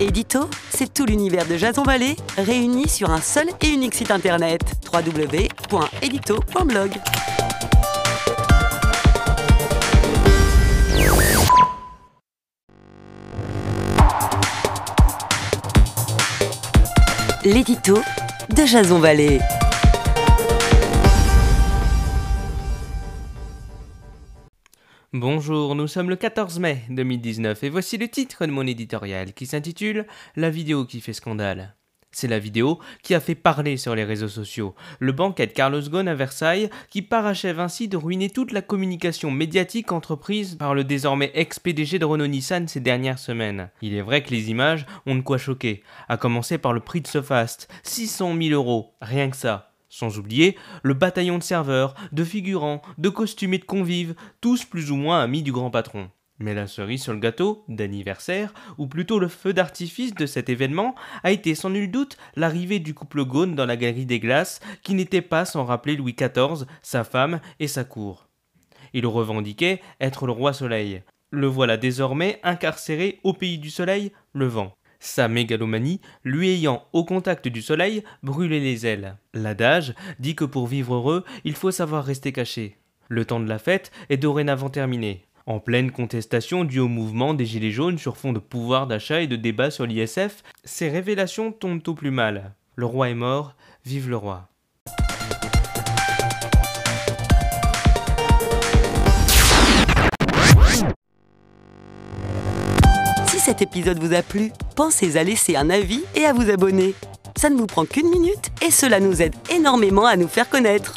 Édito, c'est tout l'univers de Jason Vallée réuni sur un seul et unique site internet www.edito.blog. L'édito de Jason Vallée. Bonjour, nous sommes le 14 mai 2019 et voici le titre de mon éditorial qui s'intitule La vidéo qui fait scandale. C'est la vidéo qui a fait parler sur les réseaux sociaux, le banquet de Carlos Ghosn à Versailles qui parachève ainsi de ruiner toute la communication médiatique entreprise par le désormais ex-PDG de Renault-Nissan ces dernières semaines. Il est vrai que les images ont de quoi choquer, à commencer par le prix de ce fast, 600 000 euros, rien que ça. Sans oublier le bataillon de serveurs, de figurants, de costumés de convives, tous plus ou moins amis du grand patron. Mais la cerise sur le gâteau d'anniversaire, ou plutôt le feu d'artifice de cet événement, a été sans nul doute l'arrivée du couple Gaune dans la galerie des glaces, qui n'était pas sans rappeler Louis XIV, sa femme et sa cour. Il revendiquait être le roi soleil. Le voilà désormais incarcéré au pays du soleil, le vent sa mégalomanie lui ayant, au contact du soleil, brûlé les ailes. L'adage dit que pour vivre heureux, il faut savoir rester caché. Le temps de la fête est dorénavant terminé. En pleine contestation due au mouvement des Gilets jaunes sur fond de pouvoir d'achat et de débat sur l'ISF, ces révélations tombent au plus mal. Le roi est mort, vive le roi. Cet épisode vous a plu, pensez à laisser un avis et à vous abonner. Ça ne vous prend qu'une minute et cela nous aide énormément à nous faire connaître.